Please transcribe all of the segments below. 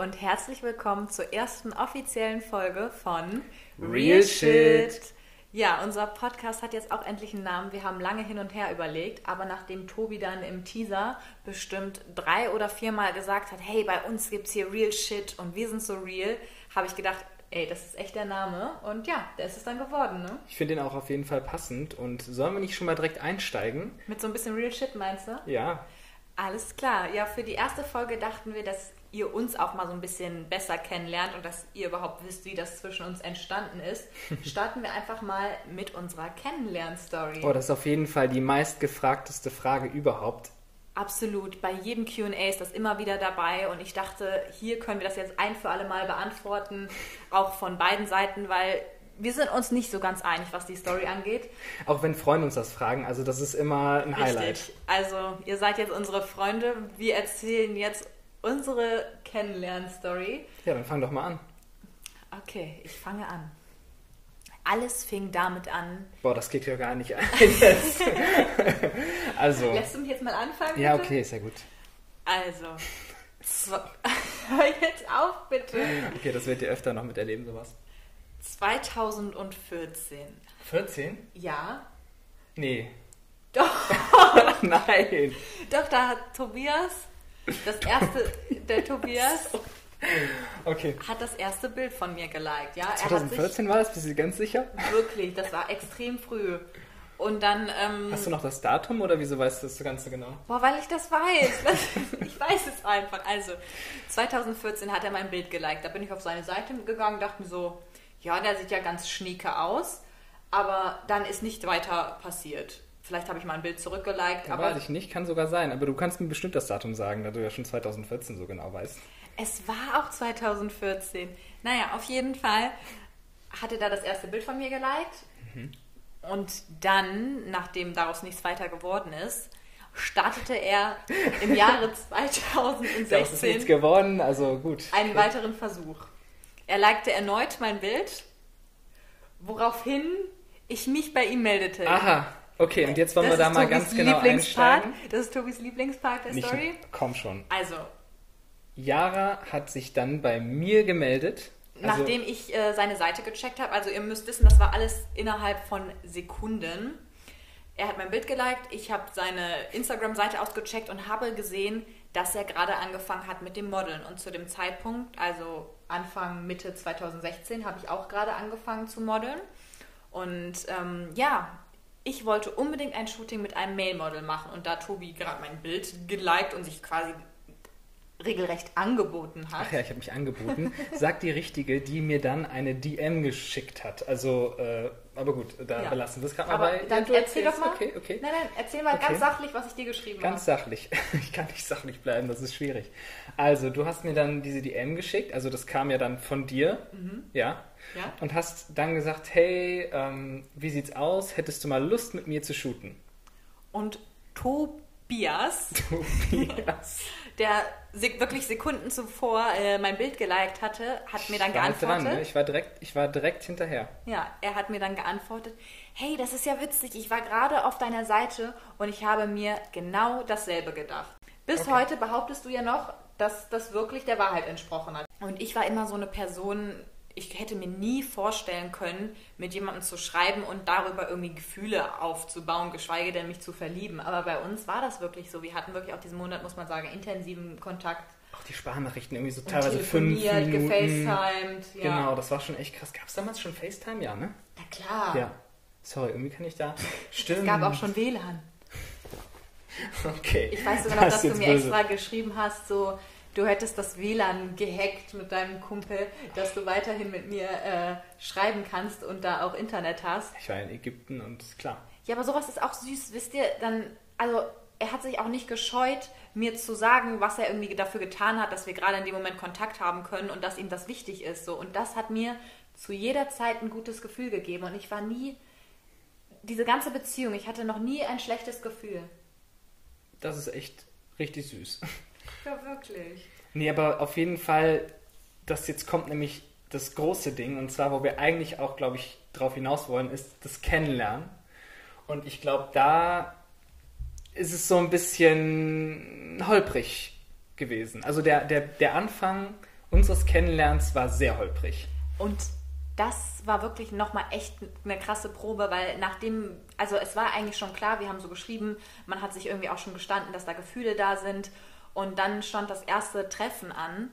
und herzlich willkommen zur ersten offiziellen Folge von Real Shit. Ja, unser Podcast hat jetzt auch endlich einen Namen. Wir haben lange hin und her überlegt, aber nachdem Tobi dann im Teaser bestimmt drei oder viermal gesagt hat, hey, bei uns gibt es hier Real Shit und wir sind so real, habe ich gedacht, ey, das ist echt der Name. Und ja, der ist es dann geworden, ne? Ich finde den auch auf jeden Fall passend. Und sollen wir nicht schon mal direkt einsteigen? Mit so ein bisschen Real Shit, meinst du? Ja. Alles klar. Ja, für die erste Folge dachten wir, dass ihr uns auch mal so ein bisschen besser kennenlernt und dass ihr überhaupt wisst, wie das zwischen uns entstanden ist, starten wir einfach mal mit unserer Kennenlern-Story. Oh, das ist auf jeden Fall die meistgefragteste Frage überhaupt. Absolut. Bei jedem QA ist das immer wieder dabei und ich dachte, hier können wir das jetzt ein für alle Mal beantworten, auch von beiden Seiten, weil wir sind uns nicht so ganz einig, was die Story angeht. Auch wenn Freunde uns das fragen, also das ist immer ein Richtig. Highlight. Also, ihr seid jetzt unsere Freunde. Wir erzählen jetzt unsere Kennenlern-Story. Ja, dann fang doch mal an. Okay, ich fange an. Alles fing damit an. Boah, das geht ja gar nicht ein. also. Lässt du mich jetzt mal anfangen? Bitte? Ja, okay, ist ja gut. Also. Hör jetzt auf, bitte. Okay, das werdet ihr öfter noch miterleben, sowas. 2014. 14? Ja. Nee. Doch, Nein. doch, da hat Tobias, das erste, der Tobias Okay. hat das erste Bild von mir geliked. Ja, er hat sich 2014 war das? Bist du ganz sicher? wirklich, das war extrem früh. Und dann, ähm, Hast du noch das Datum oder wieso weißt du das ganz genau? Boah, weil ich das weiß. ich weiß es einfach. Also, 2014 hat er mein Bild geliked. Da bin ich auf seine Seite gegangen, dachte mir so, ja, der sieht ja ganz schnieke aus. Aber dann ist nicht weiter passiert. Vielleicht habe ich mal ein Bild zurückgeliked, Ja, aber weiß ich nicht, kann sogar sein. Aber du kannst mir bestimmt das Datum sagen, da du ja schon 2014 so genau weißt. es war auch 2014. Naja, auf jeden Fall hat er da das erste Bild von mir geliked. Und dann, nachdem daraus nichts weiter geworden ist, startete er im Jahre 2016 Daraus ist nichts geworden, also gut. einen weiteren Versuch. Er likte erneut mein Bild, woraufhin ich mich bei ihm meldete. Aha, okay, und jetzt wollen wir Das da ist mal Tobis ganz genau einsteigen. Das ist Tobis Lieblingspart der Nicht, Story. komm schon. Also, Yara hat sich dann bei mir gemeldet. Also, nachdem ich äh, seine Seite gecheckt habe, also ihr müsst wissen, das war alles innerhalb von Sekunden. Er hat mein Bild geliked, ich habe seine Instagram-Seite ausgecheckt und habe gesehen, dass er gerade angefangen hat mit dem Modeln. Und zu dem Zeitpunkt, also Anfang, Mitte 2016, habe ich auch gerade angefangen zu modeln. Und ähm, ja, ich wollte unbedingt ein Shooting mit einem Male-Model machen. Und da Tobi gerade mein Bild geliked und sich quasi regelrecht angeboten hat, Ach ja, ich habe mich angeboten. Sagt die Richtige, die mir dann eine DM geschickt hat. Also, äh, aber gut, da Ja. belassen wir es gerade mal bei. dann du erzähl doch mal. Okay, okay. Nein, nein, erzähl mal Okay. ganz sachlich, was ich dir geschrieben Ganz habe. sachlich. Ich kann nicht sachlich bleiben, das ist schwierig. Also, du hast mir dann diese DM geschickt, also das kam ja dann von dir, ja, Ja? und hast dann gesagt, hey, ähm, wie sieht's aus? Hättest du mal Lust mit mir zu shooten? Und Tobias, Tobias. der wirklich Sekunden zuvor äh, mein Bild geliked hatte, hat mir dann geantwortet. Dran, ne? ich, war direkt, ich war direkt hinterher. Ja, er hat mir dann geantwortet, hey, das ist ja witzig, ich war gerade auf deiner Seite und ich habe mir genau dasselbe gedacht. Bis Okay. heute behauptest du ja noch, dass das wirklich der Wahrheit entsprochen hat. Und ich war immer so eine Person, ich hätte mir nie vorstellen können, mit jemandem zu schreiben und darüber irgendwie Gefühle aufzubauen, geschweige denn mich zu verlieben. Aber bei uns war das wirklich so. Wir hatten wirklich auch diesen Monat, muss man sagen, intensiven Kontakt. Auch die Sprachnachrichten irgendwie so teilweise fünf Minuten. gefacetimed. Ja. Genau, das war schon echt krass. Gab es damals schon FaceTime? Ja, ne? Na klar. Ja. Sorry, irgendwie kann ich da. Stimmt. Es gab auch schon WLAN. Okay. Ich weiß sogar noch, Das dass du mir böse. extra geschrieben hast, so, du hättest das WLAN gehackt mit deinem Kumpel, dass du weiterhin mit mir äh, schreiben kannst und da auch Internet hast. Ich war in Ägypten und klar. Ja, aber sowas ist auch süß, wisst ihr, dann, also er hat sich auch nicht gescheut, mir zu sagen, was er irgendwie dafür getan hat, dass wir gerade in dem Moment Kontakt haben können und dass ihm das wichtig ist. So. Und das hat mir zu jeder Zeit ein gutes Gefühl gegeben. Und ich war nie, diese ganze Beziehung, ich hatte noch nie ein schlechtes Gefühl. Das ist echt richtig süß. Ja, wirklich. Nee, aber auf jeden Fall, das jetzt kommt nämlich das große Ding, und zwar, wo wir eigentlich auch, glaube ich, drauf hinaus wollen, ist das Kennenlernen. Und ich glaube, da ist es so ein bisschen holprig gewesen. Also der, der, der Anfang unseres Kennenlernens war sehr holprig. Und das war wirklich nochmal echt eine krasse Probe, weil nachdem, also es war eigentlich schon klar, wir haben so geschrieben, man hat sich irgendwie auch schon gestanden, dass da Gefühle da sind. Und dann stand das erste Treffen an.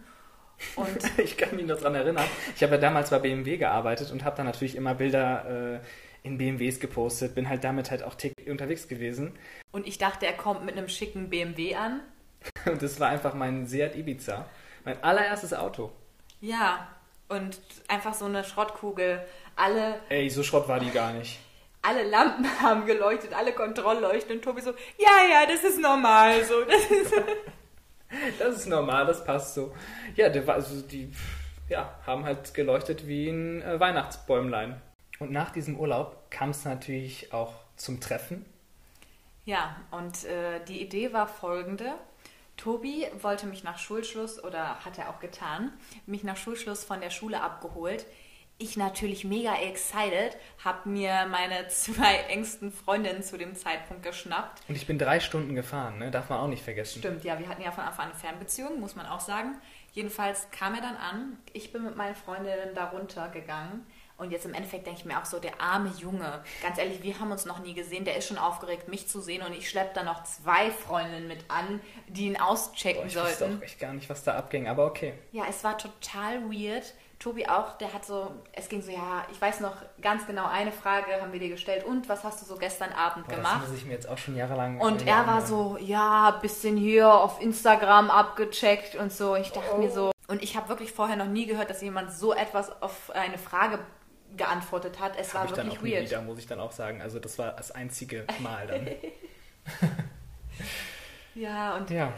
Und ich kann mich noch daran erinnern. Ich habe ja damals bei BMW gearbeitet und habe dann natürlich immer Bilder äh, in BMWs gepostet, bin halt damit halt auch täglich unterwegs gewesen. Und ich dachte, er kommt mit einem schicken BMW an. Und das war einfach mein Seat Ibiza. Mein allererstes Auto. Ja, und einfach so eine Schrottkugel. Alle. Ey, so Schrott war die gar nicht. Alle Lampen haben geleuchtet, alle Kontrollleuchten und Tobi so, ja, ja, das ist normal so. Das ist, das ist normal, das passt so. Ja, der also die ja, haben halt geleuchtet wie ein äh, Weihnachtsbäumlein. Und nach diesem Urlaub kam es natürlich auch zum Treffen. Ja, und äh, die Idee war folgende. Tobi wollte mich nach Schulschluss, oder hat er auch getan, mich nach Schulschluss von der Schule abgeholt. Ich natürlich mega excited, habe mir meine zwei engsten Freundinnen zu dem Zeitpunkt geschnappt. Und ich bin drei Stunden gefahren, ne? darf man auch nicht vergessen. Stimmt, ja, wir hatten ja von Anfang an eine Fernbeziehung, muss man auch sagen. Jedenfalls kam er dann an, ich bin mit meinen Freundinnen da runtergegangen und jetzt im Endeffekt denke ich mir auch so, der arme Junge, ganz ehrlich, wir haben uns noch nie gesehen, der ist schon aufgeregt, mich zu sehen und ich schleppe da noch zwei Freundinnen mit an, die ihn auschecken Boah, ich sollten. Ich wusste auch echt gar nicht, was da abging, aber okay. Ja, es war total weird. Tobi auch, der hat so, es ging so, ja, ich weiß noch ganz genau, eine Frage haben wir dir gestellt und was hast du so gestern Abend Boah, gemacht? Das muss ich mir jetzt auch schon jahrelang. Und er war so, ja, bisschen hier auf Instagram abgecheckt und so. Ich dachte Oh. mir so, und ich habe wirklich vorher noch nie gehört, dass jemand so etwas auf eine Frage geantwortet hat. Es war ich dann wirklich weird. wieder, muss ich dann auch sagen. Also das war das einzige Mal dann. Ja, und ja.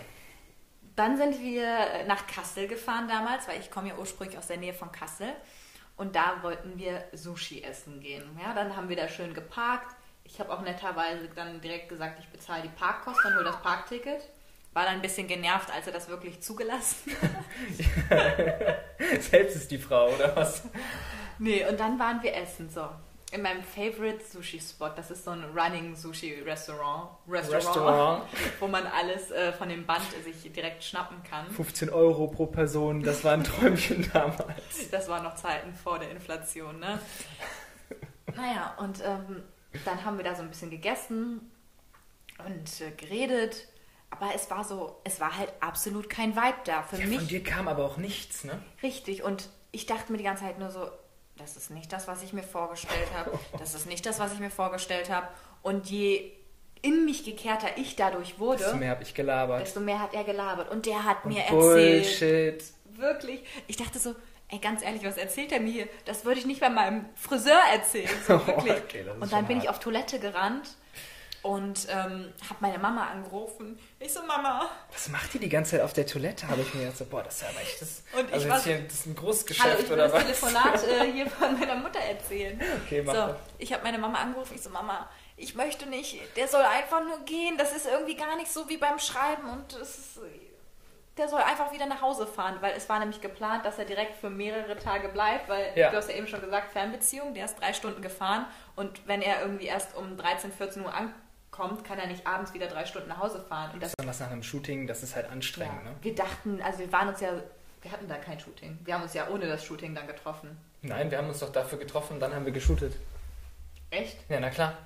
Dann sind wir nach Kassel gefahren damals, weil ich komme ja ursprünglich aus der Nähe von Kassel. Und da wollten wir Sushi essen gehen. Ja, dann haben wir da schön geparkt. Ich habe auch netterweise dann direkt gesagt, ich bezahle die Parkkosten und hole das Parkticket. War dann ein bisschen genervt, als er das wirklich zugelassen hat. Selbst ist die Frau, oder was? Nee, und dann waren wir essen, so. In meinem Favorite Sushi Spot. Das ist so ein Running Sushi Restaurant. Restaurant, Restaurant. Wo man alles äh, von dem Band sich direkt schnappen kann. 15 Euro pro Person, das war ein Träumchen damals. Das waren noch Zeiten vor der Inflation, ne? Naja, und ähm, dann haben wir da so ein bisschen gegessen und äh, geredet. Aber es war so, es war halt absolut kein Vibe da. Für Ja, mich von dir kam aber auch nichts, ne? Richtig, und ich dachte mir die ganze Zeit nur so, das ist nicht das, was ich mir vorgestellt habe. Das ist nicht das, was ich mir vorgestellt habe. Und je in mich gekehrter ich dadurch wurde, Desto mehr habe ich gelabert. desto mehr hat er gelabert. Und der hat mir erzählt. Bullshit. Wirklich. Ich dachte so, ey, ganz ehrlich, was erzählt er mir hier? Das würde ich nicht bei meinem Friseur erzählen. So, wirklich. Okay, und dann bin ich hart. auf Toilette gerannt und ähm, habe meine Mama angerufen. Ich so, Mama, Was macht die die ganze Zeit auf der Toilette? Habe ich mir jetzt so, boah, das ist ja aber echt das. Und ich also war- jetzt hier, das ist ein großes Hallo, ich oder das was? Telefonat äh, hier von meiner Mutter erzählen. Okay, mach so, das. ich habe meine Mama angerufen. Ich so, Mama, ich möchte nicht, der soll einfach nur gehen. Das ist irgendwie gar nicht so wie beim Schreiben und es ist, der soll einfach wieder nach Hause fahren, weil es war nämlich geplant, dass er direkt für mehrere Tage bleibt, weil Ja. du hast ja eben schon gesagt, Fernbeziehung, der ist drei Stunden gefahren und wenn er irgendwie erst um 13, 14 Uhr ankommt, kann er nicht abends wieder drei Stunden nach Hause fahren. Und das, Besonders nach einem Shooting, das ist halt anstrengend, ja, ne? wir dachten, also wir waren uns ja, wir hatten da kein Shooting. Wir haben uns ja ohne das Shooting dann getroffen. Nein, wir haben uns doch dafür getroffen und dann haben wir geshootet. Echt? Ja, na klar.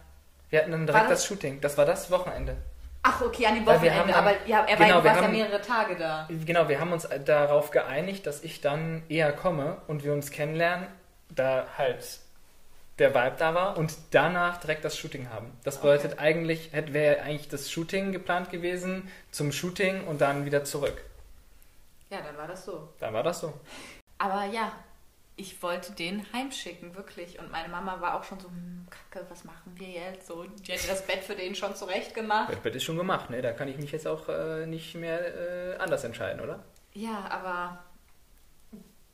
Wir hatten dann direkt das? das- Shooting. Das war das Wochenende. Ach, okay, an dem Wochenende. dann- aber ja, er genau, war, ja mehrere Tage da. Genau, wir haben uns darauf geeinigt, dass ich dann eher komme und wir uns kennenlernen, da halt der Vibe da war und danach direkt das Shooting haben. Das bedeutet eigentlich, hätte wäre eigentlich das Shooting geplant gewesen, zum Shooting und dann wieder zurück. Ja, dann war das so. Dann war das so. Aber ja, ich wollte den heimschicken, wirklich. Und meine Mama war auch schon so, hm, Kacke, was machen wir jetzt? So, die hätte das Bett für den schon zurecht gemacht. Das Bett ist schon gemacht, ne? Da kann ich mich jetzt auch äh, nicht mehr äh, anders entscheiden, oder? Ja, aber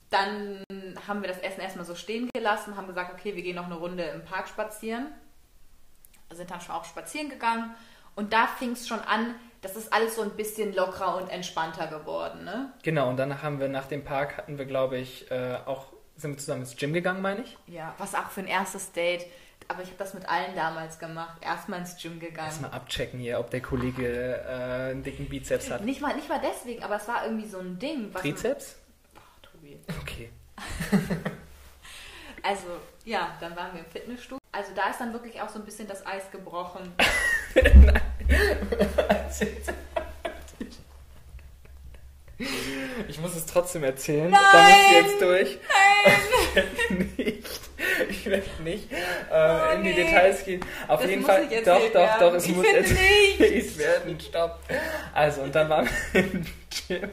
dann haben wir das Essen erstmal so stehen gelassen, haben gesagt, okay, wir gehen noch eine Runde im Park spazieren. Sind dann schon auch spazieren gegangen. Und da fing es schon an, das ist alles so ein bisschen lockerer und entspannter geworden, ne? Genau, und danach haben wir nach dem Park hatten wir, glaube ich, äh, auch sind wir zusammen ins Gym gegangen, meine ich. Ja, was auch für ein erstes Date. Aber ich habe das mit allen damals gemacht. Erstmal ins Gym gegangen. Erstmal abchecken hier, ob der Kollege äh, einen dicken Bizeps hat. Nicht mal, nicht mal deswegen, aber es war irgendwie so ein Ding. Trizeps? Okay. Also, ja, dann waren wir im Fitnessstudio. Also da ist dann wirklich auch so ein bisschen das Eis gebrochen. Ich muss es trotzdem erzählen. Nein! Da musst du jetzt durch. Nein! nicht. Ich werde nicht äh, Oh, in die nee. Details gehen. Auf Das jeden Fall. nicht Doch, doch, werden. doch. Es Ich muss erzählt werden. Stopp. Also, und dann waren wir im Gym.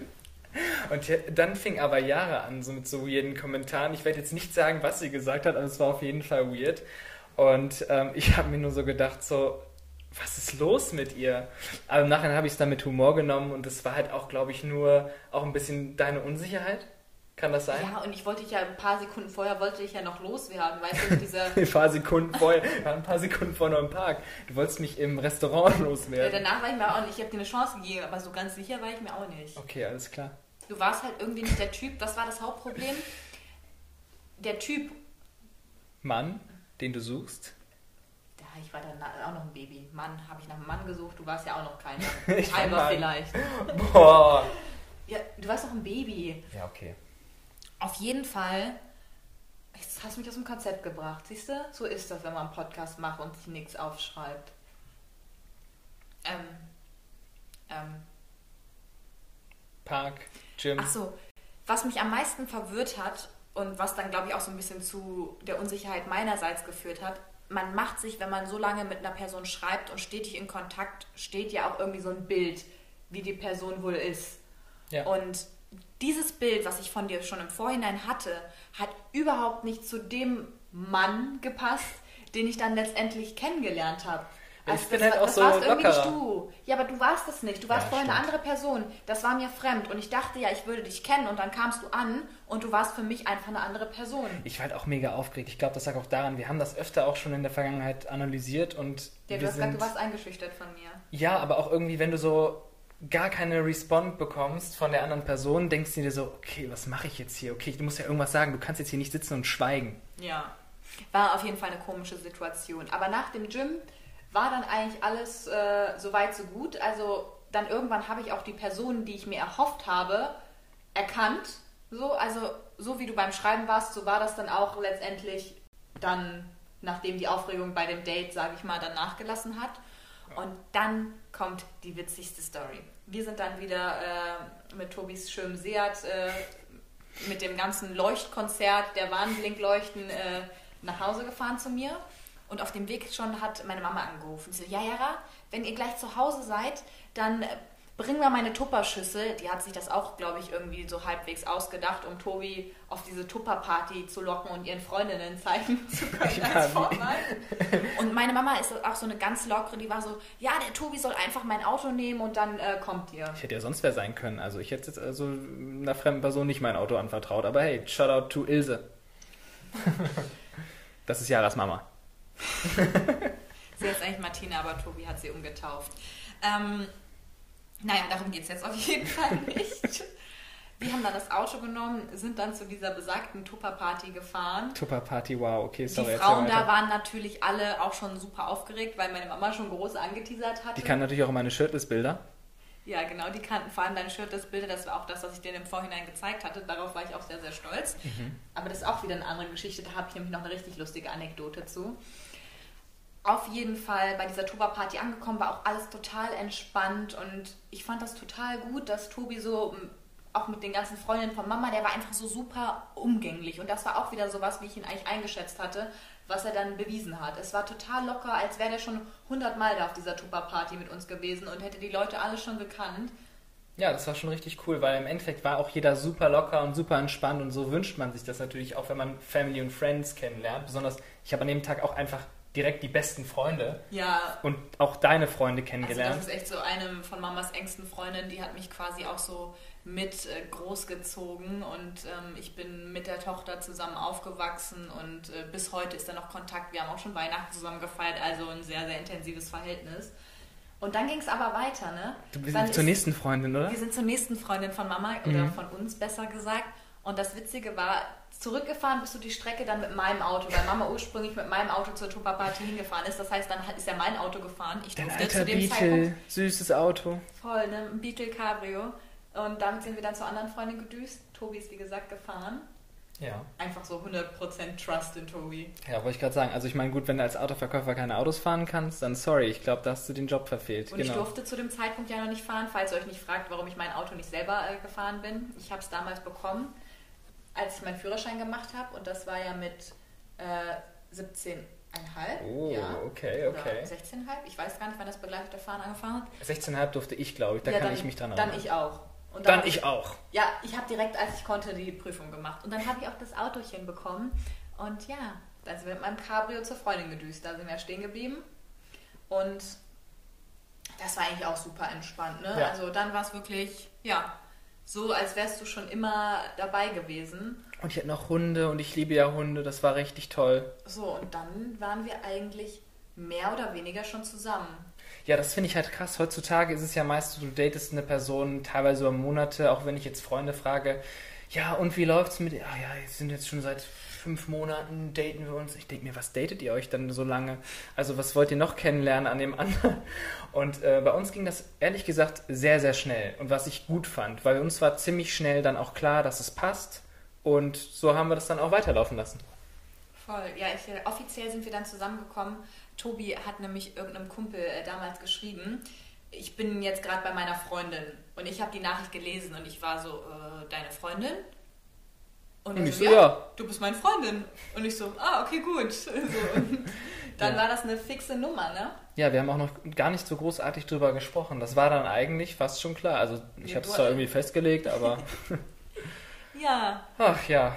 Und ja- dann fing aber Jahre an, so mit so weirden Kommentaren. Ich werde jetzt nicht sagen, was sie gesagt hat, aber es war auf jeden Fall weird. Und ähm, ich habe mir nur so gedacht, so, was ist los mit ihr? Aber im Nachhinein habe ich es dann mit Humor genommen und es war halt auch, glaube ich, nur auch ein bisschen deine Unsicherheit. Kann das sein? Ja, und ich wollte dich ja ein paar Sekunden vorher wollte ich ja noch loswerden, weißt du, mit dieser. Ein paar Sekunden vorher, ja, ein paar Sekunden vor noch im Park. Du wolltest mich im Restaurant Ja, loswerden. danach war ich mir auch nicht, ich habe dir eine Chance gegeben, aber so ganz sicher war ich mir auch nicht. Okay, alles klar. Du warst halt irgendwie nicht der Typ, das war das Hauptproblem. Der Typ, Mann, den du suchst. ja, ich war dann auch noch ein Baby. Mann, habe ich nach einem Mann gesucht, du warst ja auch noch keiner. Ich Halber vielleicht. Boah. Ja, du warst doch ein Baby. Ja, okay. Auf jeden Fall, jetzt hast du mich aus dem Konzept gebracht, siehst du? So ist das, wenn man einen Podcast macht und sich nichts aufschreibt. Ähm, ähm, Park, Gym. ach so, was mich am meisten verwirrt hat und was dann, glaube ich, auch so ein bisschen zu der Unsicherheit meinerseits geführt hat, man macht sich, wenn man so lange mit einer Person schreibt und stetig in Kontakt, steht ja auch irgendwie so ein Bild, wie die Person wohl ist. Ja. Und dieses Bild, was ich von dir schon im Vorhinein hatte, hat überhaupt nicht zu dem Mann gepasst, den ich dann letztendlich kennengelernt habe. Ich bin das, halt war- auch so warst irgendwie nicht lockerer. du. Ja, aber du warst es nicht. Du warst Ja, vorher eine andere Person. Das war mir fremd. Und ich dachte ja, ich würde dich kennen. Und dann kamst du an und du warst für mich einfach eine andere Person. Ich war halt auch mega aufgeregt. Ich glaube, das lag auch daran, wir haben das öfter auch schon in der Vergangenheit analysiert und Ja, du hast gesagt, sind... du warst eingeschüchtert von mir. Ja, aber auch irgendwie, wenn du so gar keine Respond bekommst von der anderen Person, denkst du dir so, okay, was mache ich jetzt hier? Okay, du musst ja irgendwas sagen, du kannst jetzt hier nicht sitzen und schweigen. Ja. War auf jeden Fall eine komische Situation. Aber nach dem Gym war dann eigentlich alles äh, so weit, so gut. Also dann irgendwann habe ich auch die Personen, die ich mir erhofft habe, erkannt. So, also so wie du beim Schreiben warst, so war das dann auch letztendlich dann, nachdem die Aufregung bei dem Date, sage ich mal, dann nachgelassen hat. Und dann kommt die witzigste Story. Wir sind dann wieder äh, mit Tobis schönem Seat äh, mit dem ganzen Leuchtkonzert der Warnblinkleuchten äh, nach Hause gefahren zu mir. Und auf dem Weg schon hat meine Mama angerufen. Sie so, ja, Jara, wenn ihr gleich zu Hause seid, dann äh, bring mal meine Tupperschüssel. Die hat sich das auch, glaube ich, irgendwie so halbwegs ausgedacht, um Tobi auf diese Tupperparty zu locken und ihren Freundinnen zeigen zu können als. Und meine Mama ist auch so eine ganz lockere, die war so, ja, der Tobi soll einfach mein Auto nehmen und dann äh, kommt ihr. Ich hätte ja sonst wer sein können. Also ich hätte jetzt also einer fremden Person nicht mein Auto anvertraut. Aber hey, shout out to Ilse. das ist Jaras Mama. Sie heißt eigentlich Martina, aber Tobi hat sie umgetauft. Ähm, naja, darum geht es jetzt auf jeden Fall nicht. Wir haben dann das Auto genommen, sind dann zu dieser besagten Tupper-Party gefahren. Tupper Party, wow, okay, sorry. die Frauen da waren natürlich alle auch schon super aufgeregt, weil meine Mama schon groß angeteasert hatte. Die kann natürlich auch meine Shirtless-Bilder. Ja, genau, die kannten vor allem dein Shirt, das Bilder, das war auch das, was ich denen im Vorhinein gezeigt hatte. Darauf war ich auch sehr, sehr stolz. Mhm. Aber das ist auch wieder eine andere Geschichte, da habe ich nämlich noch eine richtig lustige Anekdote zu. Auf jeden Fall bei dieser Tuba-Party angekommen, war auch alles total entspannt und ich fand das total gut, dass Tobi so m, auch mit den ganzen Freundinnen von Mama, der war einfach so super umgänglich und das war auch wieder sowas, wie ich ihn eigentlich eingeschätzt hatte, was er dann bewiesen hat. Es war total locker, als wäre der schon hundertmal da auf dieser Tuba-Party mit uns gewesen und hätte die Leute alle schon gekannt. Ja, das war schon richtig cool, weil im Endeffekt war auch jeder super locker und super entspannt und so wünscht man sich das natürlich auch, wenn man Family und Friends kennenlernt. Besonders, ich habe an dem Tag auch einfach direkt die besten Freunde Ja, und auch deine Freunde Also kennengelernt. das ist echt so eine von Mamas engsten Freundinnen, die hat mich quasi auch so mit äh, großgezogen und ähm, ich bin mit der Tochter zusammen aufgewachsen und äh, bis heute ist da noch Kontakt. Wir haben auch schon Weihnachten zusammen gefeiert, also ein sehr, sehr intensives Verhältnis. Und dann ging es aber weiter, ne? du bist Dann zur ist- nächsten Freundin, oder? Wir sind zur nächsten Freundin von Mama oder Mhm. von uns besser gesagt. Und das Witzige war, zurückgefahren bist du die Strecke dann mit meinem Auto, weil Mama ursprünglich mit meinem Auto zur Tupper-Party hingefahren ist. Das heißt, dann ist ja mein Auto gefahren. Ich Dein durfte alter zu dem Zeitpunkt Beetle, süßes Auto. Voll, ne? Ein Beetle Cabrio. Und damit sind wir dann zur anderen Freundin gedüst. Tobi ist wie gesagt gefahren. Ja. Einfach so 100% Trust in Tobi. Ja, wollte ich gerade sagen. Also ich meine, gut, wenn du als Autoverkäufer keine Autos fahren kannst, dann sorry, ich glaube, da hast du den Job verfehlt. Und genau. ich durfte zu dem Zeitpunkt ja noch nicht fahren, falls ihr euch nicht fragt, warum ich mein Auto nicht selber äh, gefahren bin. Ich habe es damals bekommen, als ich meinen Führerschein gemacht habe und das war ja mit äh, 17,5. Oh, ja. okay, okay. 16,5. Ich weiß gar nicht, wann das begleitete Fahren angefangen hat. 16,5 durfte ich, glaube ich. Da ja, kann dann, ich mich dran erinnern. Dann ich auch. Und dann, dann ich auch. Ja, ich habe direkt, als ich konnte, die Prüfung gemacht. Und dann habe ich auch das Autochen bekommen. Und ja, dann sind wir mit meinem Cabrio zur Freundin gedüst. Da sind wir stehen geblieben. Und das war eigentlich auch super entspannt. Ne? Ja. Also dann war es wirklich, ja, so, als wärst du schon immer dabei gewesen. Und ich hatte noch Hunde und ich liebe ja Hunde. Das war richtig toll. So, und dann waren wir eigentlich mehr oder weniger schon zusammen. Ja, das finde ich halt krass. Heutzutage ist es ja meist, du datest eine Person teilweise über Monate, auch wenn ich jetzt Freunde frage, ja, und wie läuft's mit, ah ja, wir sind jetzt schon seit fünf Monaten, daten wir uns. Ich denke mir, was datet ihr euch dann so lange? Also was wollt ihr noch kennenlernen an dem anderen? Und äh, bei uns ging das ehrlich gesagt sehr, sehr schnell. Und was ich gut fand, weil uns war ziemlich schnell dann auch klar, dass es passt. Und so haben wir das dann auch weiterlaufen lassen. Voll. Ja, ich, äh, offiziell sind wir dann zusammengekommen Tobi hat nämlich irgendeinem Kumpel äh, damals geschrieben, ich bin jetzt gerade bei meiner Freundin und ich habe die Nachricht gelesen und ich war so, äh, deine Freundin? Und, und ich so, ja, ja, du bist meine Freundin. Und ich so, ah, okay, gut. So, dann ja. war das eine fixe Nummer, ne? Ja, wir haben auch noch gar nicht so großartig drüber gesprochen. Das war dann eigentlich fast schon klar. Also ich ja, habe es zwar irgendwie festgelegt, aber... ja. Ach ja,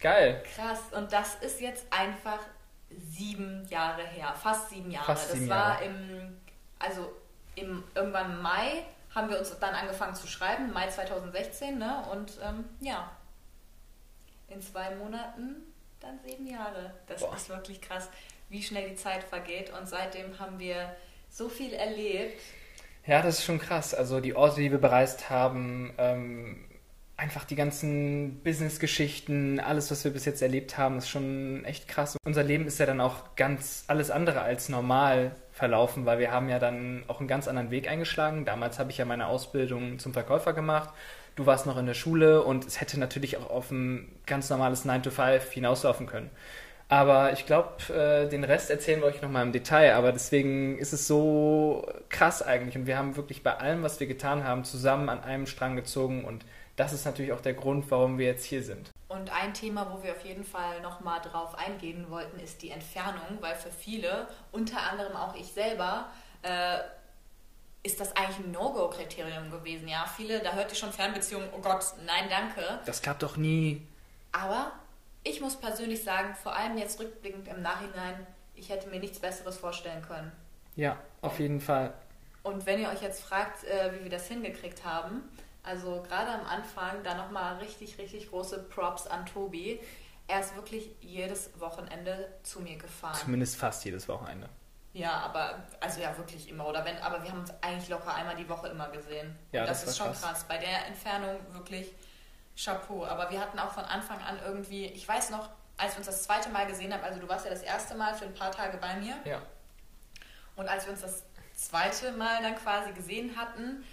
geil. Krass. Und das ist jetzt einfach sieben Jahre her, fast sieben Jahre. Fast sieben das war im, also im irgendwann Mai haben wir uns dann angefangen zu schreiben, Mai 2016, ne? Und ähm, ja, in zwei Monaten dann sieben Jahre. Das Boah. ist wirklich krass, wie schnell die Zeit vergeht. Und seitdem haben wir so viel erlebt. Ja, das ist schon krass. Also die Orte, die wir bereist haben, ähm, einfach die ganzen Business-Geschichten, alles, was wir bis jetzt erlebt haben, ist schon echt krass. Unser Leben ist ja dann auch ganz alles andere als normal verlaufen, weil wir haben ja dann auch einen ganz anderen Weg eingeschlagen. Damals habe ich ja meine Ausbildung zum Verkäufer gemacht. Du warst noch in der Schule und es hätte natürlich auch auf ein ganz normales 9 to 5 hinauslaufen können. Aber ich glaube, äh, den Rest erzählen wir euch nochmal im Detail. Aber deswegen ist es so krass eigentlich. Und wir haben wirklich bei allem, was wir getan haben, zusammen an einem Strang gezogen und das ist natürlich auch der Grund, warum wir jetzt hier sind. Und ein Thema, wo wir auf jeden Fall nochmal drauf eingehen wollten, ist die Entfernung, weil für viele, unter anderem auch ich selber, äh, ist das eigentlich ein No-Go-Kriterium gewesen. Ja, viele, da hört ihr schon Fernbeziehungen, oh Gott, nein, danke. Das klappt doch nie. Aber ich muss persönlich sagen, vor allem jetzt rückblickend im Nachhinein, ich hätte mir nichts Besseres vorstellen können. Ja, auf jeden Fall. Und wenn ihr euch jetzt fragt, äh, wie wir das hingekriegt haben, also gerade am Anfang da nochmal richtig, richtig große Props an Tobi. Er ist wirklich jedes Wochenende zu mir gefahren. Zumindest fast jedes Wochenende. Ja, aber also ja wirklich immer oder wenn, aber wir haben uns eigentlich locker einmal die Woche immer gesehen. Ja, das, das ist schon krass. krass. Bei der Entfernung wirklich Chapeau. Aber wir hatten auch von Anfang an irgendwie, ich weiß noch, als wir uns das zweite Mal gesehen haben, also du warst ja das erste Mal für ein paar Tage bei mir. Ja. Und als wir uns das zweite Mal dann quasi gesehen hatten,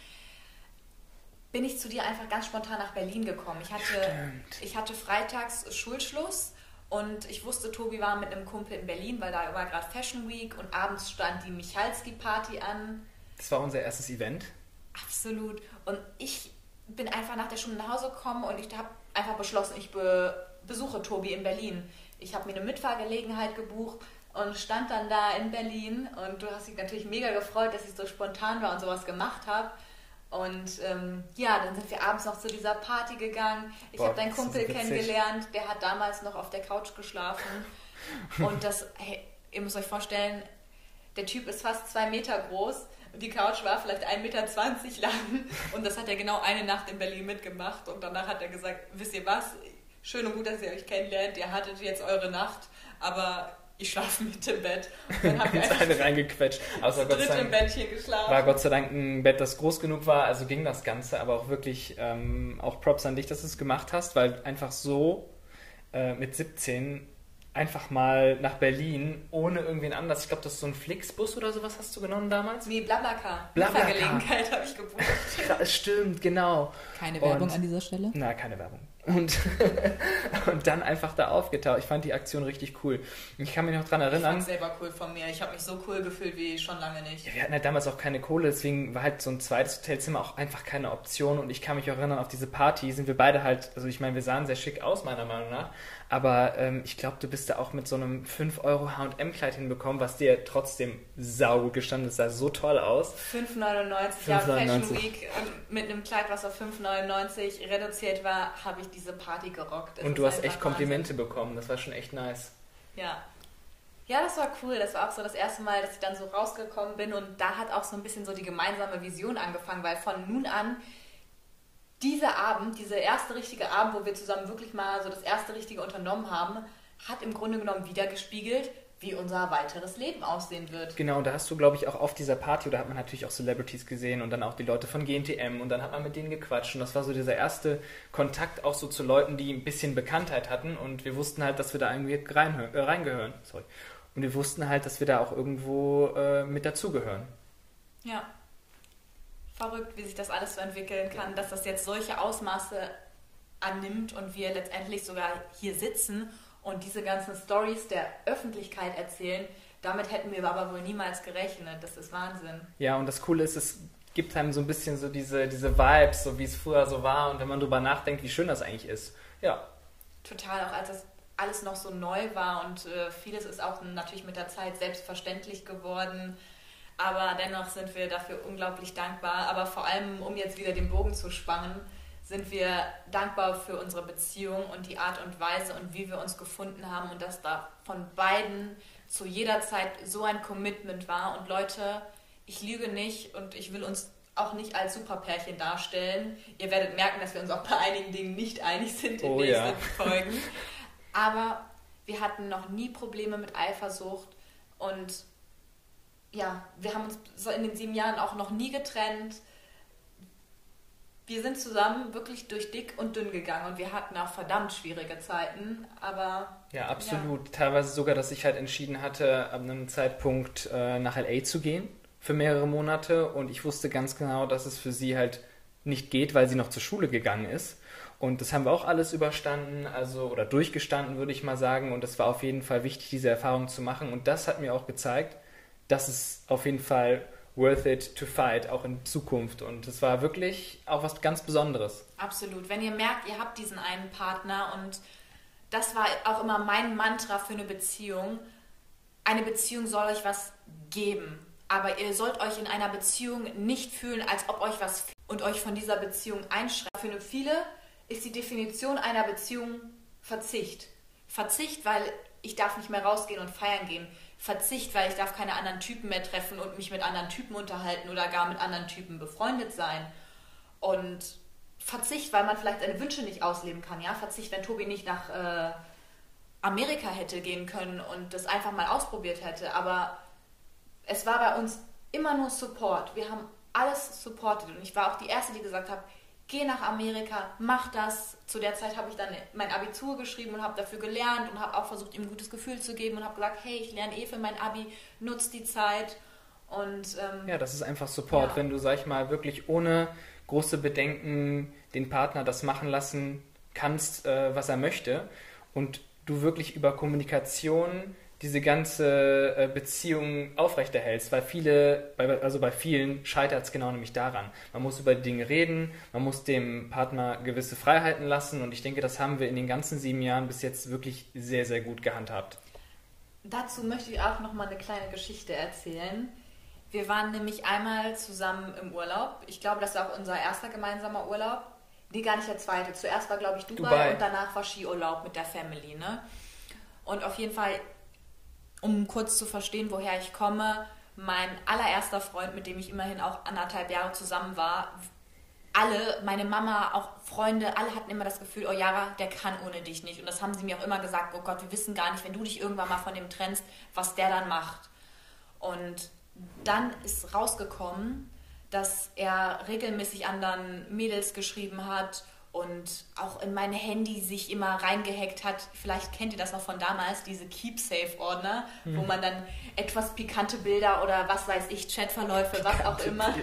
bin ich zu dir einfach ganz spontan nach Berlin gekommen. Ich hatte, ich hatte freitags Schulschluss und ich wusste, Tobi war mit einem Kumpel in Berlin, weil da war gerade Fashion Week und abends stand die Michalski-Party an. Das war unser erstes Event. Absolut. Und ich bin einfach nach der Schule nach Hause gekommen und ich habe einfach beschlossen, ich be besuche Tobi in Berlin. Ich habe mir eine Mitfahrgelegenheit gebucht und stand dann da in Berlin und du hast dich natürlich mega gefreut, dass ich so spontan war und sowas gemacht habe. Und ähm, ja, dann sind wir abends noch zu dieser Party gegangen. Ich habe deinen Kumpel kennengelernt, der hat damals noch auf der Couch geschlafen. Und das, hey, ihr müsst euch vorstellen, der Typ ist fast zwei Meter groß und die Couch war vielleicht 1,20 Meter lang. Und das hat er genau eine Nacht in Berlin mitgemacht. Und danach hat er gesagt, wisst ihr was, schön und gut, dass ihr euch kennenlernt, ihr hattet jetzt eure Nacht, aber ich schlafe mit im Bett. Und dann haben wir eine reingequetscht. Also Gott sei Dank, Bettchen geschlafen. War Gott sei Dank ein Bett, das groß genug war, also ging das Ganze, aber auch wirklich ähm, auch Props an dich, dass du es gemacht hast, weil einfach so äh, mit 17 einfach mal nach Berlin ohne irgendwen anders. Ich glaube, das ist so ein Flixbus oder sowas hast du genommen damals? Nee, Blablacar. Blablacar. Gelegenheit habe ich gebucht. Stimmt, genau. Keine Werbung Und- an dieser Stelle. Na, keine Werbung. Und, und dann einfach da aufgetaucht. Ich fand die Aktion richtig cool. Ich kann mich noch dran Ich erinnern. fand's selber cool von mir. Ich habe mich so cool gefühlt wie schon lange nicht. Ja, wir hatten halt damals auch keine Kohle, deswegen war halt so ein zweites Hotelzimmer auch einfach keine Option. Und ich kann mich auch erinnern, auf diese Party sind wir beide halt, also ich meine, wir sahen sehr schick aus, meiner Meinung nach. Aber ähm, ich glaube, du bist da auch mit so einem 5 Euro HM-Kleid hinbekommen, was dir trotzdem saugut gestanden ist. sah so toll aus. 5,99. Ja, Fashion 5,99. Week ähm, mit einem Kleid, was auf 5,99 reduziert war, habe ich diese Party gerockt. Es Und du hast echt Komplimente bekommen. Das war schon echt nice. Ja. Ja, das war cool. Das war auch so das erste Mal, dass ich dann so rausgekommen bin und da hat auch so ein bisschen so die gemeinsame Vision angefangen, weil von nun an dieser Abend, dieser erste richtige Abend, wo wir zusammen wirklich mal so das erste richtige unternommen haben, hat im Grunde genommen wiedergespiegelt, wie unser weiteres Leben aussehen wird. Genau, und da hast du, glaube ich, auch auf dieser Party, da hat man natürlich auch Celebrities gesehen und dann auch die Leute von GNTM und dann hat man mit denen gequatscht und das war so dieser erste Kontakt auch so zu Leuten, die ein bisschen Bekanntheit hatten und wir wussten halt, dass wir da irgendwie äh, reingehören. Sorry. Und wir wussten halt, dass wir da auch irgendwo äh, mit dazugehören. Ja. Verrückt, wie sich das alles so entwickeln kann, dass das jetzt solche Ausmaße annimmt und wir letztendlich sogar hier sitzen und diese ganzen Stories der Öffentlichkeit erzählen. Damit hätten wir aber wohl niemals gerechnet. Das ist Wahnsinn. Ja, und das Coole ist, es gibt einem so ein bisschen so diese, diese Vibes, so wie es früher so war und wenn man drüber nachdenkt, wie schön das eigentlich ist. Ja, Total, auch als das alles noch so neu war und äh, vieles ist auch natürlich mit der Zeit selbstverständlich geworden. Aber dennoch sind wir dafür unglaublich dankbar. Aber vor allem, um jetzt wieder den Bogen zu spannen, sind wir dankbar für unsere Beziehung und die Art und Weise und wie wir uns gefunden haben und dass da von beiden zu jeder Zeit so ein Commitment war. Und Leute, ich lüge nicht und ich will uns auch nicht als Superpärchen darstellen. Ihr werdet merken, dass wir uns auch bei einigen Dingen nicht einig sind in Oh nächsten ja. Folgen. Aber wir hatten noch nie Probleme mit Eifersucht und ja, wir haben uns so in den sieben Jahren auch noch nie getrennt. Wir sind zusammen wirklich durch dick und dünn gegangen und wir hatten auch verdammt schwierige Zeiten, aber Ja, absolut. Teilweise sogar, dass ich halt entschieden hatte, ab einem Zeitpunkt äh, nach LA zu gehen für mehrere Monate und ich wusste ganz genau, dass es für sie halt nicht geht, weil sie noch zur Schule gegangen ist. Und das haben wir auch alles überstanden, also oder durchgestanden, würde ich mal sagen. Und es war auf jeden Fall wichtig, diese Erfahrung zu machen. Und das hat mir auch gezeigt, dass es auf jeden Fall worth it to fight, auch in Zukunft. Und es war wirklich auch was ganz Besonderes. Absolut. Wenn ihr merkt, ihr habt diesen einen Partner und das war auch immer mein Mantra für eine Beziehung. Eine Beziehung soll euch was geben, aber ihr sollt euch in einer Beziehung nicht fühlen, als ob euch was fehlt und euch von dieser Beziehung einschränkt. Für viele ist die Definition einer Beziehung Verzicht. Verzicht, weil ich darf nicht mehr rausgehen und feiern gehen. Verzicht, weil ich darf keine anderen Typen mehr treffen und mich mit anderen Typen unterhalten oder gar mit anderen Typen befreundet sein. Und Verzicht, weil man vielleicht seine Wünsche nicht ausleben kann. Ja, Verzicht, wenn Tobi nicht nach äh, Amerika hätte gehen können und das einfach mal ausprobiert hätte. Aber es war bei uns immer nur Support. Wir haben alles supportet und ich war auch die Erste, die gesagt hat, geh nach Amerika, mach das. Zu der Zeit habe ich dann mein Abitur geschrieben und habe dafür gelernt und habe auch versucht, ihm ein gutes Gefühl zu geben und habe gesagt, hey, ich lerne eh für mein Abi, nutz die Zeit. Und ähm, Ja, das ist einfach Support, Ja. wenn du, sag ich mal, wirklich ohne große Bedenken den Partner das machen lassen kannst, äh, was er möchte und du wirklich über Kommunikation diese ganze äh, Beziehung aufrechterhältst, weil viele, also bei vielen scheitert es genau nämlich daran. Man muss über Dinge reden, man muss dem Partner gewisse Freiheiten lassen und ich denke, das haben wir in den ganzen sieben Jahren bis jetzt wirklich sehr, sehr gut gehandhabt. Dazu möchte ich auch noch mal eine kleine Geschichte erzählen. Wir waren nämlich einmal zusammen im Urlaub. Ich glaube, das war auch unser erster gemeinsamer Urlaub. Nee, gar nicht der zweite. Zuerst war, glaube ich, Dubai, Dubai. und danach war Skiurlaub mit der Family. Ne? Und auf jeden Fall, um kurz zu verstehen, woher ich komme, mein allererster Freund, mit dem ich immerhin auch anderthalb Jahre zusammen war, alle, meine Mama, auch Freunde, alle hatten immer das Gefühl, oh Yara, der kann ohne dich nicht. Und das haben sie mir auch immer gesagt, oh Gott, wir wissen gar nicht, wenn du dich irgendwann mal von dem trennst, was der dann macht. Und dann ist rausgekommen, dass er regelmäßig anderen Mädels geschrieben hat und auch in mein Handy sich immer reingehackt hat. Vielleicht kennt ihr das noch von damals, diese Keepsafe-Ordner, hm. wo man dann etwas pikante Bilder oder was weiß ich, Chatverläufe, was auch immer,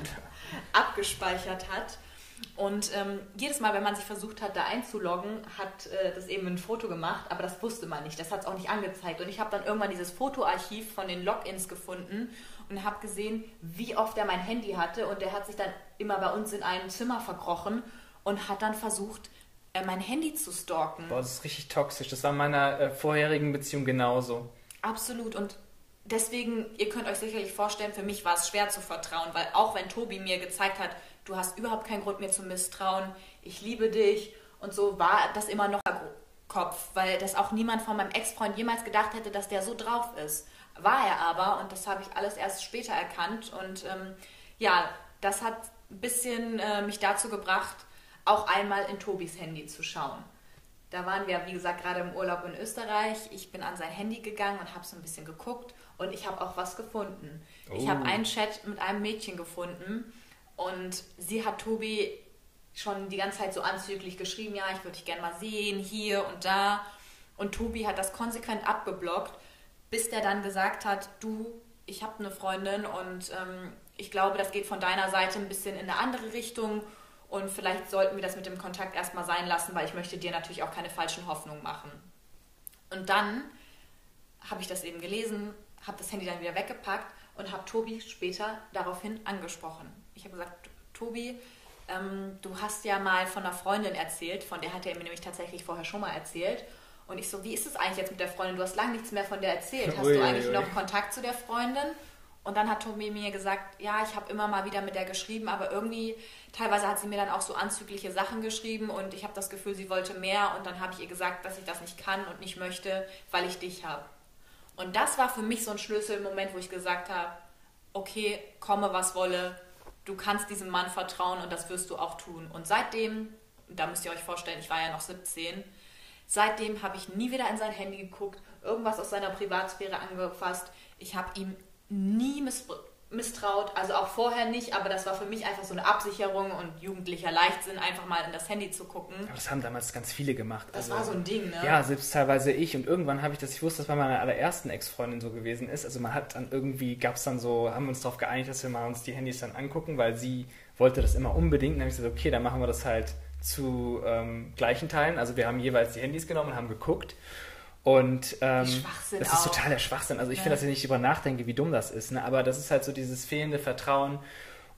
abgespeichert hat. Und ähm, jedes Mal, wenn man sich versucht hat, da einzuloggen, hat äh, das eben ein Foto gemacht, aber das wusste man nicht. Das hat es auch nicht angezeigt. Und ich habe dann irgendwann dieses Fotoarchiv von den Logins gefunden und habe gesehen, wie oft er mein Handy hatte. Und der hat sich dann immer bei uns in einem Zimmer verkrochen und hat dann versucht, äh, mein Handy zu stalken. Boah, das ist richtig toxisch. Das war in meiner äh, vorherigen Beziehung genauso. Absolut. Und deswegen, ihr könnt euch sicherlich vorstellen, für mich war es schwer zu vertrauen, weil auch wenn Tobi mir gezeigt hat, du hast überhaupt keinen Grund mir zu misstrauen, ich liebe dich und so war das immer noch im Kopf, weil das auch niemand von meinem Ex-Freund jemals gedacht hätte, dass der so drauf ist. War er aber und das habe ich alles erst später erkannt und ähm, ja, das hat ein bisschen äh, mich dazu gebracht, auch einmal in Tobis Handy zu schauen. Da waren wir, wie gesagt, gerade im Urlaub in Österreich. Ich bin an sein Handy gegangen und habe so ein bisschen geguckt und ich habe auch was gefunden. Oh. Ich habe einen Chat mit einem Mädchen gefunden und sie hat Tobi schon die ganze Zeit so anzüglich geschrieben, ja, ich würde dich gerne mal sehen, hier und da. Und Tobi hat das konsequent abgeblockt, bis der dann gesagt hat, du, ich habe eine Freundin und ähm, ich glaube, das geht von deiner Seite ein bisschen in eine andere Richtung und vielleicht sollten wir das mit dem Kontakt erstmal sein lassen, weil ich möchte dir natürlich auch keine falschen Hoffnungen machen. Und dann habe ich das eben gelesen, habe das Handy dann wieder weggepackt und habe Tobi später daraufhin angesprochen. Ich habe gesagt, Tobi, ähm, du hast ja mal von einer Freundin erzählt, von der hat er mir nämlich tatsächlich vorher schon mal erzählt. Und ich so, wie ist es eigentlich jetzt mit der Freundin? Du hast lange nichts mehr von der erzählt. Hast ui, du eigentlich ui. noch Kontakt zu der Freundin? Und dann hat Tobi mir gesagt, ja, ich habe immer mal wieder mit der geschrieben, aber irgendwie, teilweise hat sie mir dann auch so anzügliche Sachen geschrieben und ich habe das Gefühl, sie wollte mehr und dann habe ich ihr gesagt, dass ich das nicht kann und nicht möchte, weil ich dich habe. Und das war für mich so ein Schlüsselmoment, wo ich gesagt habe, okay, komme was wolle, du kannst diesem Mann vertrauen und das wirst du auch tun. Und seitdem, da müsst ihr euch vorstellen, ich war ja noch 17, seitdem habe ich nie wieder in sein Handy geguckt, irgendwas aus seiner Privatsphäre angefasst. Ich habe ihm nie misstraut, also auch vorher nicht, aber das war für mich einfach so eine Absicherung und jugendlicher Leichtsinn, einfach mal in das Handy zu gucken. Aber das haben damals ganz viele gemacht. Das also, war so ein Ding, ne? Ja, selbst teilweise ich und irgendwann habe ich das, ich wusste, dass bei meiner allerersten Ex-Freundin so gewesen ist, also man hat dann irgendwie, gab es dann so, haben wir uns darauf geeinigt, dass wir mal uns die Handys dann angucken, weil sie wollte das immer unbedingt, dann habe ich gesagt, okay, dann machen wir das halt zu ähm, gleichen Teilen, also wir haben jeweils die Handys genommen und haben geguckt und ähm, das ist total der Schwachsinn. Also ich ja. finde, dass ich nicht über nachdenke, wie dumm das ist. Ne? Aber das ist halt so dieses fehlende Vertrauen.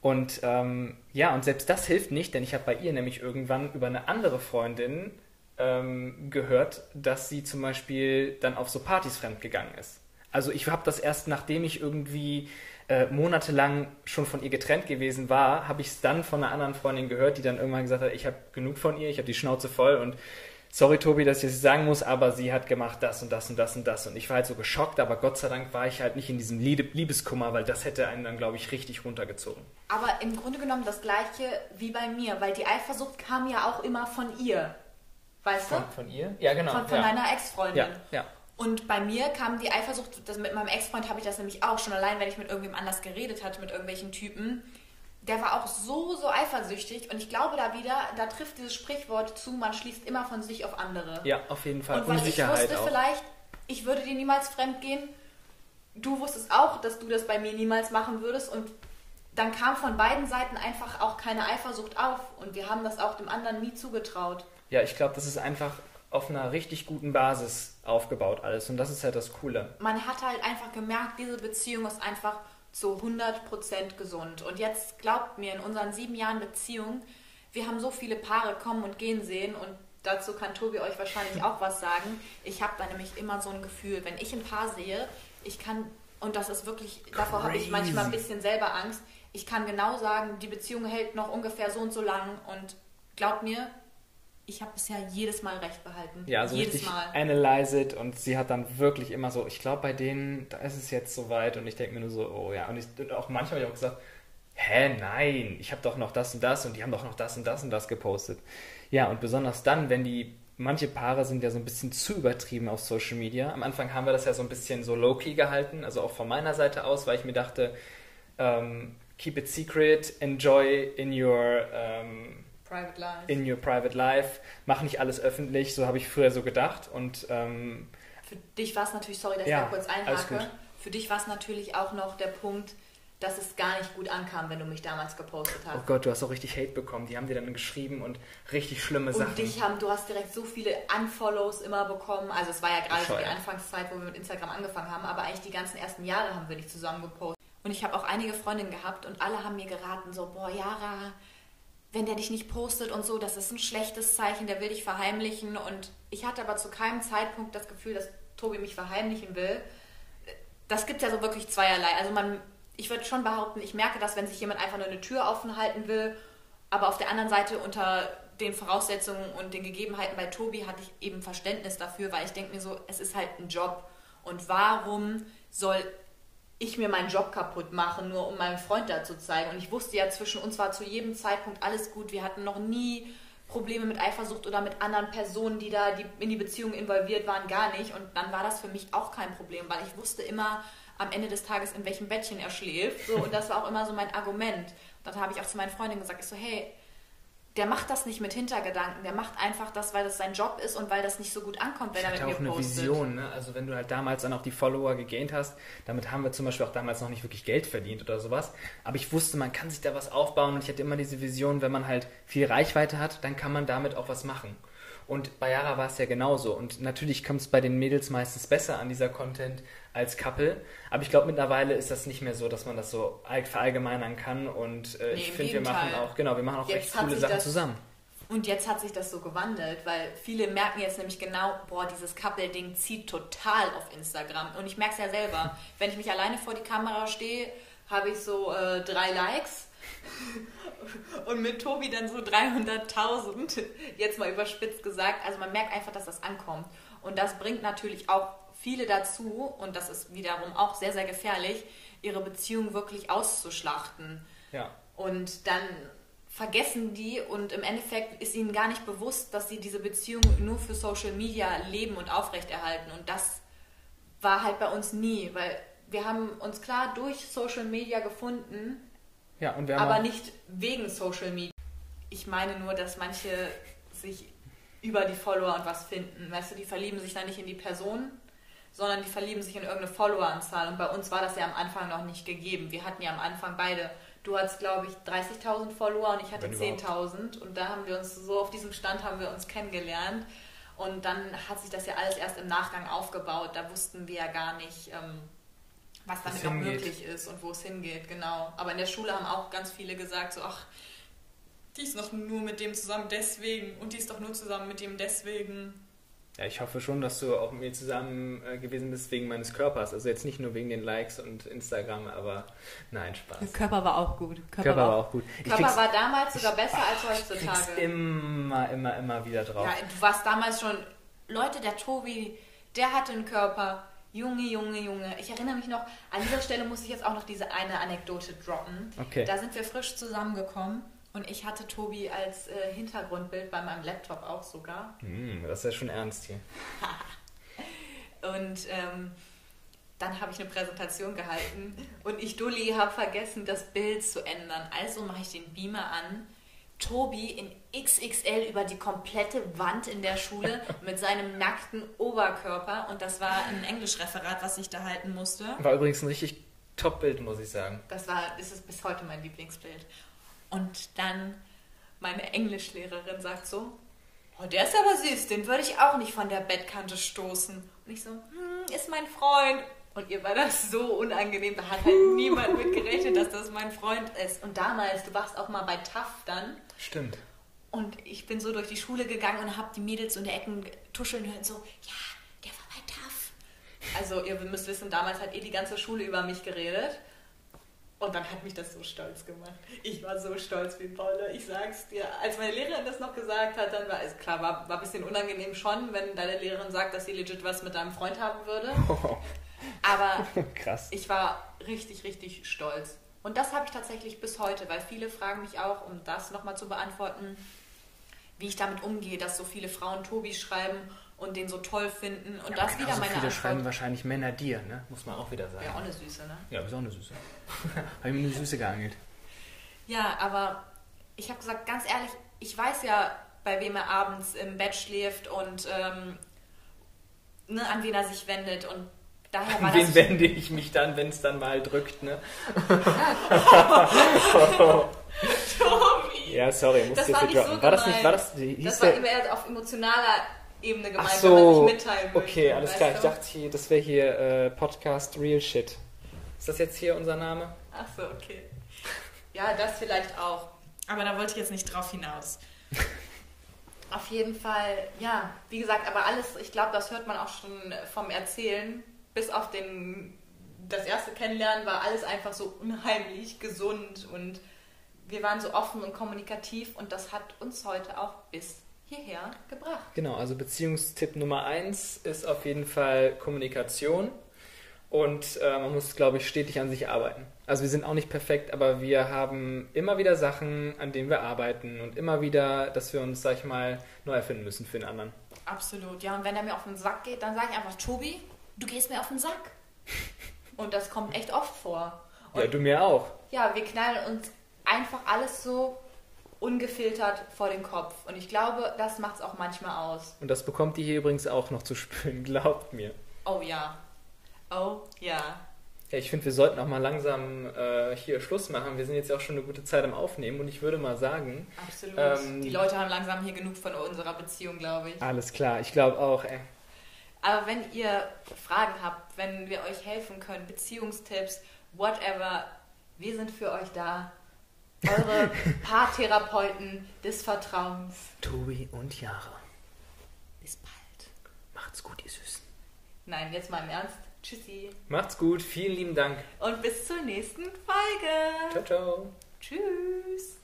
Und ähm, ja, und selbst das hilft nicht, denn ich habe bei ihr nämlich irgendwann über eine andere Freundin ähm, gehört, dass sie zum Beispiel dann auf so Partys fremdgegangen ist. Also ich habe das erst, nachdem ich irgendwie äh, monatelang schon von ihr getrennt gewesen war, habe ich es dann von einer anderen Freundin gehört, die dann irgendwann gesagt hat, ich habe genug von ihr, ich habe die Schnauze voll und sorry Tobi, dass ich das sagen muss, aber sie hat gemacht das und das und das und das. Und ich war halt so geschockt, aber Gott sei Dank war ich halt nicht in diesem Liebeskummer, weil das hätte einen dann, glaube ich, richtig runtergezogen. Aber im Grunde genommen das gleiche wie bei mir, weil die Eifersucht kam ja auch immer von ihr. Weißt von, du? Von ihr? Ja, genau. Von, von ja. deiner Ex-Freundin. Ja, ja. Und bei mir kam die Eifersucht, das mit meinem Ex-Freund habe ich das nämlich auch schon allein, wenn ich mit irgendwem anders geredet hatte, mit irgendwelchen Typen der war auch so, so eifersüchtig. Und ich glaube da wieder, da trifft dieses Sprichwort zu, man schließt immer von sich auf andere. Ja, auf jeden Fall. Und weil ich wusste auch. vielleicht, ich würde dir niemals fremd gehen. Du wusstest auch, dass du das bei mir niemals machen würdest. Und dann kam von beiden Seiten einfach auch keine Eifersucht auf. Und wir haben das auch dem anderen nie zugetraut. Ja, ich glaube, das ist einfach auf einer richtig guten Basis aufgebaut alles. Und das ist halt das Coole. Man hat halt einfach gemerkt, diese Beziehung ist einfach zu 100% gesund. Und jetzt glaubt mir, in unseren sieben Jahren Beziehung, wir haben so viele Paare kommen und gehen sehen und dazu kann Tobi euch wahrscheinlich auch was sagen. Ich habe da nämlich immer so ein Gefühl, wenn ich ein Paar sehe, ich kann, und das ist wirklich, davor habe ich manchmal ein bisschen selber Angst, ich kann genau sagen, die Beziehung hält noch ungefähr so und so lang und glaubt mir, ich habe bisher jedes Mal recht behalten. Ja, so jedes richtig Mal. analyze it und sie hat dann wirklich immer so, ich glaube bei denen, da ist es jetzt soweit und ich denke mir nur so, oh ja. Und, ich, und auch manchmal habe ich auch gesagt, hä, nein, ich habe doch noch das und das und die haben doch noch das und das und das gepostet. Ja, und besonders dann, wenn die, manche Paare sind ja so ein bisschen zu übertrieben auf Social Media. Am Anfang haben wir das ja so ein bisschen so low-key gehalten, also auch von meiner Seite aus, weil ich mir dachte, ähm, keep it secret, enjoy in your... Ähm, private life. in your private life, mach nicht alles öffentlich, so habe ich früher so gedacht und ähm, Für dich war es natürlich, sorry, dass Ja, ich da kurz einhake, für dich war es natürlich auch noch der Punkt, dass es gar nicht gut ankam, wenn du mich damals gepostet hast. oh Gott, du hast auch richtig Hate bekommen, die haben dir dann geschrieben und richtig schlimme Sachen. Und dich haben, du hast direkt so viele Unfollows immer bekommen. Also es war ja gerade so die. Anfangszeit, wo wir mit Instagram angefangen haben, aber eigentlich die ganzen ersten Jahre haben wir nicht zusammen gepostet. Und ich habe auch einige Freundinnen gehabt und alle haben mir geraten, so, boah, Yara, wenn der dich nicht postet und so, das ist ein schlechtes Zeichen, der will dich verheimlichen. Und ich hatte aber zu keinem Zeitpunkt das Gefühl, dass Tobi mich verheimlichen will. Das gibt ja so wirklich zweierlei. Also man, ich würde schon behaupten, ich merke das, wenn sich jemand einfach nur eine Tür offen halten will. Aber auf der anderen Seite unter den Voraussetzungen und den Gegebenheiten bei Tobi hatte ich eben Verständnis dafür, weil ich denke mir so, es ist halt ein Job. Und warum soll ich mir meinen Job kaputt machen, nur um meinem Freund da zu zeigen? Und ich wusste ja, zwischen uns war zu jedem Zeitpunkt alles gut. Wir hatten noch nie Probleme mit Eifersucht oder mit anderen Personen, die da die in die Beziehung involviert waren, gar nicht. Und dann war das für mich auch kein Problem, weil ich wusste immer am Ende des Tages, in welchem Bettchen er schläft. So, und das war auch immer so mein Argument. Dann habe ich auch zu meinen Freundinnen gesagt, ich so, hey, der macht das nicht mit Hintergedanken, der macht einfach das, weil das sein Job ist und weil das nicht so gut ankommt, wenn Ich er mit mir auch eine postet. Vision, ne? Also wenn du halt damals dann auch die Follower gegaint hast, damit haben wir zum Beispiel auch damals noch nicht wirklich Geld verdient oder sowas. Aber ich wusste, man kann sich da was aufbauen und ich hatte immer diese Vision, wenn man halt viel Reichweite hat, dann kann man damit auch was machen. Und bei Yara war es ja genauso. Und natürlich kommt es bei den Mädels meistens besser an dieser Content als Couple. Aber ich glaube, mittlerweile ist das nicht mehr so, dass man das so all- verallgemeinern kann. Und äh, Nee, ich finde, wir machen auch, genau, wir machen auch Jetzt recht coole Sachen zusammen. Und jetzt hat sich das so gewandelt, weil viele merken jetzt nämlich genau, boah, dieses Couple-Ding zieht total auf Instagram. Und ich merke es ja selber. Wenn ich mich alleine vor die Kamera stehe, habe ich so äh, drei Likes. Und mit Tobi dann so 300.000, jetzt mal überspitzt gesagt. Also man merkt einfach, dass das ankommt. Und das bringt natürlich auch viele dazu, und das ist wiederum auch sehr, sehr gefährlich, ihre Beziehung wirklich auszuschlachten. Ja. Und dann vergessen die und im Endeffekt ist ihnen gar nicht bewusst, dass sie diese Beziehung nur für Social Media leben und aufrechterhalten. Und das war halt bei uns nie, weil wir haben uns klar durch Social Media gefunden, Ja, und wir haben aber auch- nicht wegen Social Media. Ich meine nur, dass manche sich über die Follower und was finden. Weißt du, die verlieben sich dann nicht in die Person, sondern die verlieben sich in irgendeine Followeranzahl. Und bei uns war das ja am Anfang noch nicht gegeben. Wir hatten ja am Anfang beide, du hattest glaube ich 30.000 Follower und ich hatte Wenn überhaupt. 10.000. Und da haben wir uns, so auf diesem Stand haben wir uns kennengelernt. Und dann hat sich das ja alles erst im Nachgang aufgebaut. Da wussten wir ja gar nicht, ähm, was damit noch hingeht. möglich ist und wo es hingeht, genau. Aber in der Schule haben auch ganz viele gesagt, so, ach, die ist doch nur mit dem zusammen deswegen und die ist doch nur zusammen mit dem deswegen. Ja, ich hoffe schon, dass du auch mit mir zusammen äh, gewesen bist wegen meines Körpers. Also jetzt nicht nur wegen den Likes und Instagram, aber nein, Spaß. Körper war auch gut. Körper war auch gut. Ich Körper war damals sogar besser als krieg's heutzutage. immer, immer, immer wieder drauf. Ja, du warst damals schon, Leute, der Tobi, der hatte einen Körper. Junge, Junge, Junge. Ich erinnere mich noch, an dieser Stelle muss ich jetzt auch noch diese eine Anekdote droppen. Okay. Da sind wir frisch zusammengekommen und ich hatte Tobi als äh, Hintergrundbild bei meinem Laptop auch sogar. Hm, das ist ja schon ernst hier. Und ähm, dann habe ich eine Präsentation gehalten und ich, Dulli, habe vergessen, das Bild zu ändern. Also mache ich den Beamer an. Tobi in XXL über die komplette Wand in der Schule mit seinem nackten Oberkörper. Und das war ein Englischreferat, was ich da halten musste. War übrigens ein richtig Top-Bild, muss ich sagen. Das war, das ist bis heute mein Lieblingsbild. Und dann meine Englischlehrerin sagt so, oh, der ist aber süß, den würde ich auch nicht von der Bettkante stoßen. Und ich so, hm, ist mein Freund. Und ihr war das so unangenehm, da hat halt niemand mit gerechnet, dass das mein Freund ist. Und damals, du warst auch mal bei TAF dann. Stimmt. Und ich bin so durch die Schule gegangen und habe die Mädels in der Ecken tuscheln hören, so, ja, der war bei TAF. Also ihr müsst wissen, damals hat eh die ganze Schule über mich geredet. Und dann hat mich das so stolz gemacht. Ich war so stolz wie Paula, ich sag's dir. Als meine Lehrerin das noch gesagt hat, dann war es klar, war, war ein bisschen unangenehm schon, wenn deine Lehrerin sagt, dass sie legit was mit deinem Freund haben würde. Aber Krass. ich war richtig, richtig stolz. Und das habe ich tatsächlich bis heute, weil viele fragen mich auch, um das nochmal zu beantworten, wie ich damit umgehe, dass so viele Frauen Tobi schreiben und den so toll finden. Und das wieder meine viele schreiben Antwort. wahrscheinlich Männer dir, ne? Muss man auch wieder sagen. Ja, auch eine Süße, ne? Ja, bist auch eine Süße. Habe ich mir eine Süße geangelt. Ja, aber ich habe gesagt, ganz ehrlich, ich weiß ja, bei wem er abends im Bett schläft und ähm, ne, an wen er sich wendet und daher war wen wende ich mich dann, wenn es dann mal drückt, ne? Tobi. Ja, sorry, muss Das jetzt nicht so droppen. war das nicht, war das, hieß Das war immer eher auf emotionaler Ebene gemeint, Ach wenn man so, sich mitteilen möchte. okay, alles klar. Ich du? dachte, hier, das wäre hier äh, Podcast Real Shit. Ist das jetzt hier unser Name? Ach so, okay. Ja, das vielleicht auch. Aber da wollte ich jetzt nicht drauf hinaus. Auf jeden Fall, ja, wie gesagt, aber alles, ich glaube, das hört man auch schon vom Erzählen. Bis auf den, das erste Kennenlernen war alles einfach so unheimlich gesund und wir waren so offen und kommunikativ und das hat uns heute auch bis hierher gebracht. Genau, also Beziehungstipp Nummer eins ist auf jeden Fall Kommunikation. Und äh, man muss, glaube ich, stetig an sich arbeiten. Also wir sind auch nicht perfekt, aber wir haben immer wieder Sachen, an denen wir arbeiten und immer wieder, dass wir uns, sag ich mal, neu erfinden müssen für den anderen. Absolut, ja. Und wenn er mir auf den Sack geht, dann sage ich einfach, Tobi, du gehst mir auf den Sack. Und das kommt echt oft vor. Und Ja, du mir auch. ja, wir knallen uns einfach alles so ungefiltert vor den Kopf. Und ich glaube, das macht es auch manchmal aus. Und das bekommt ihr hier übrigens auch noch zu spüren, glaubt mir. Oh ja. Oh ja. Ja, ich finde, wir sollten auch mal langsam äh, hier Schluss machen. Wir sind jetzt ja auch schon eine gute Zeit am Aufnehmen und ich würde mal sagen, Absolut. Ähm, Die Leute haben langsam hier genug von unserer Beziehung, glaube ich. alles klar, ich glaube auch, ey. Aber wenn ihr Fragen habt, wenn wir euch helfen können, Beziehungstipps, whatever, wir sind für euch da. Eure Paartherapeuten des Vertrauens. Tobi und Jara. Bis bald. Macht's gut, ihr Süßen. Nein, jetzt mal im Ernst. Tschüssi. Macht's gut, vielen lieben Dank. Und bis zur nächsten Folge. Ciao, ciao. Tschüss.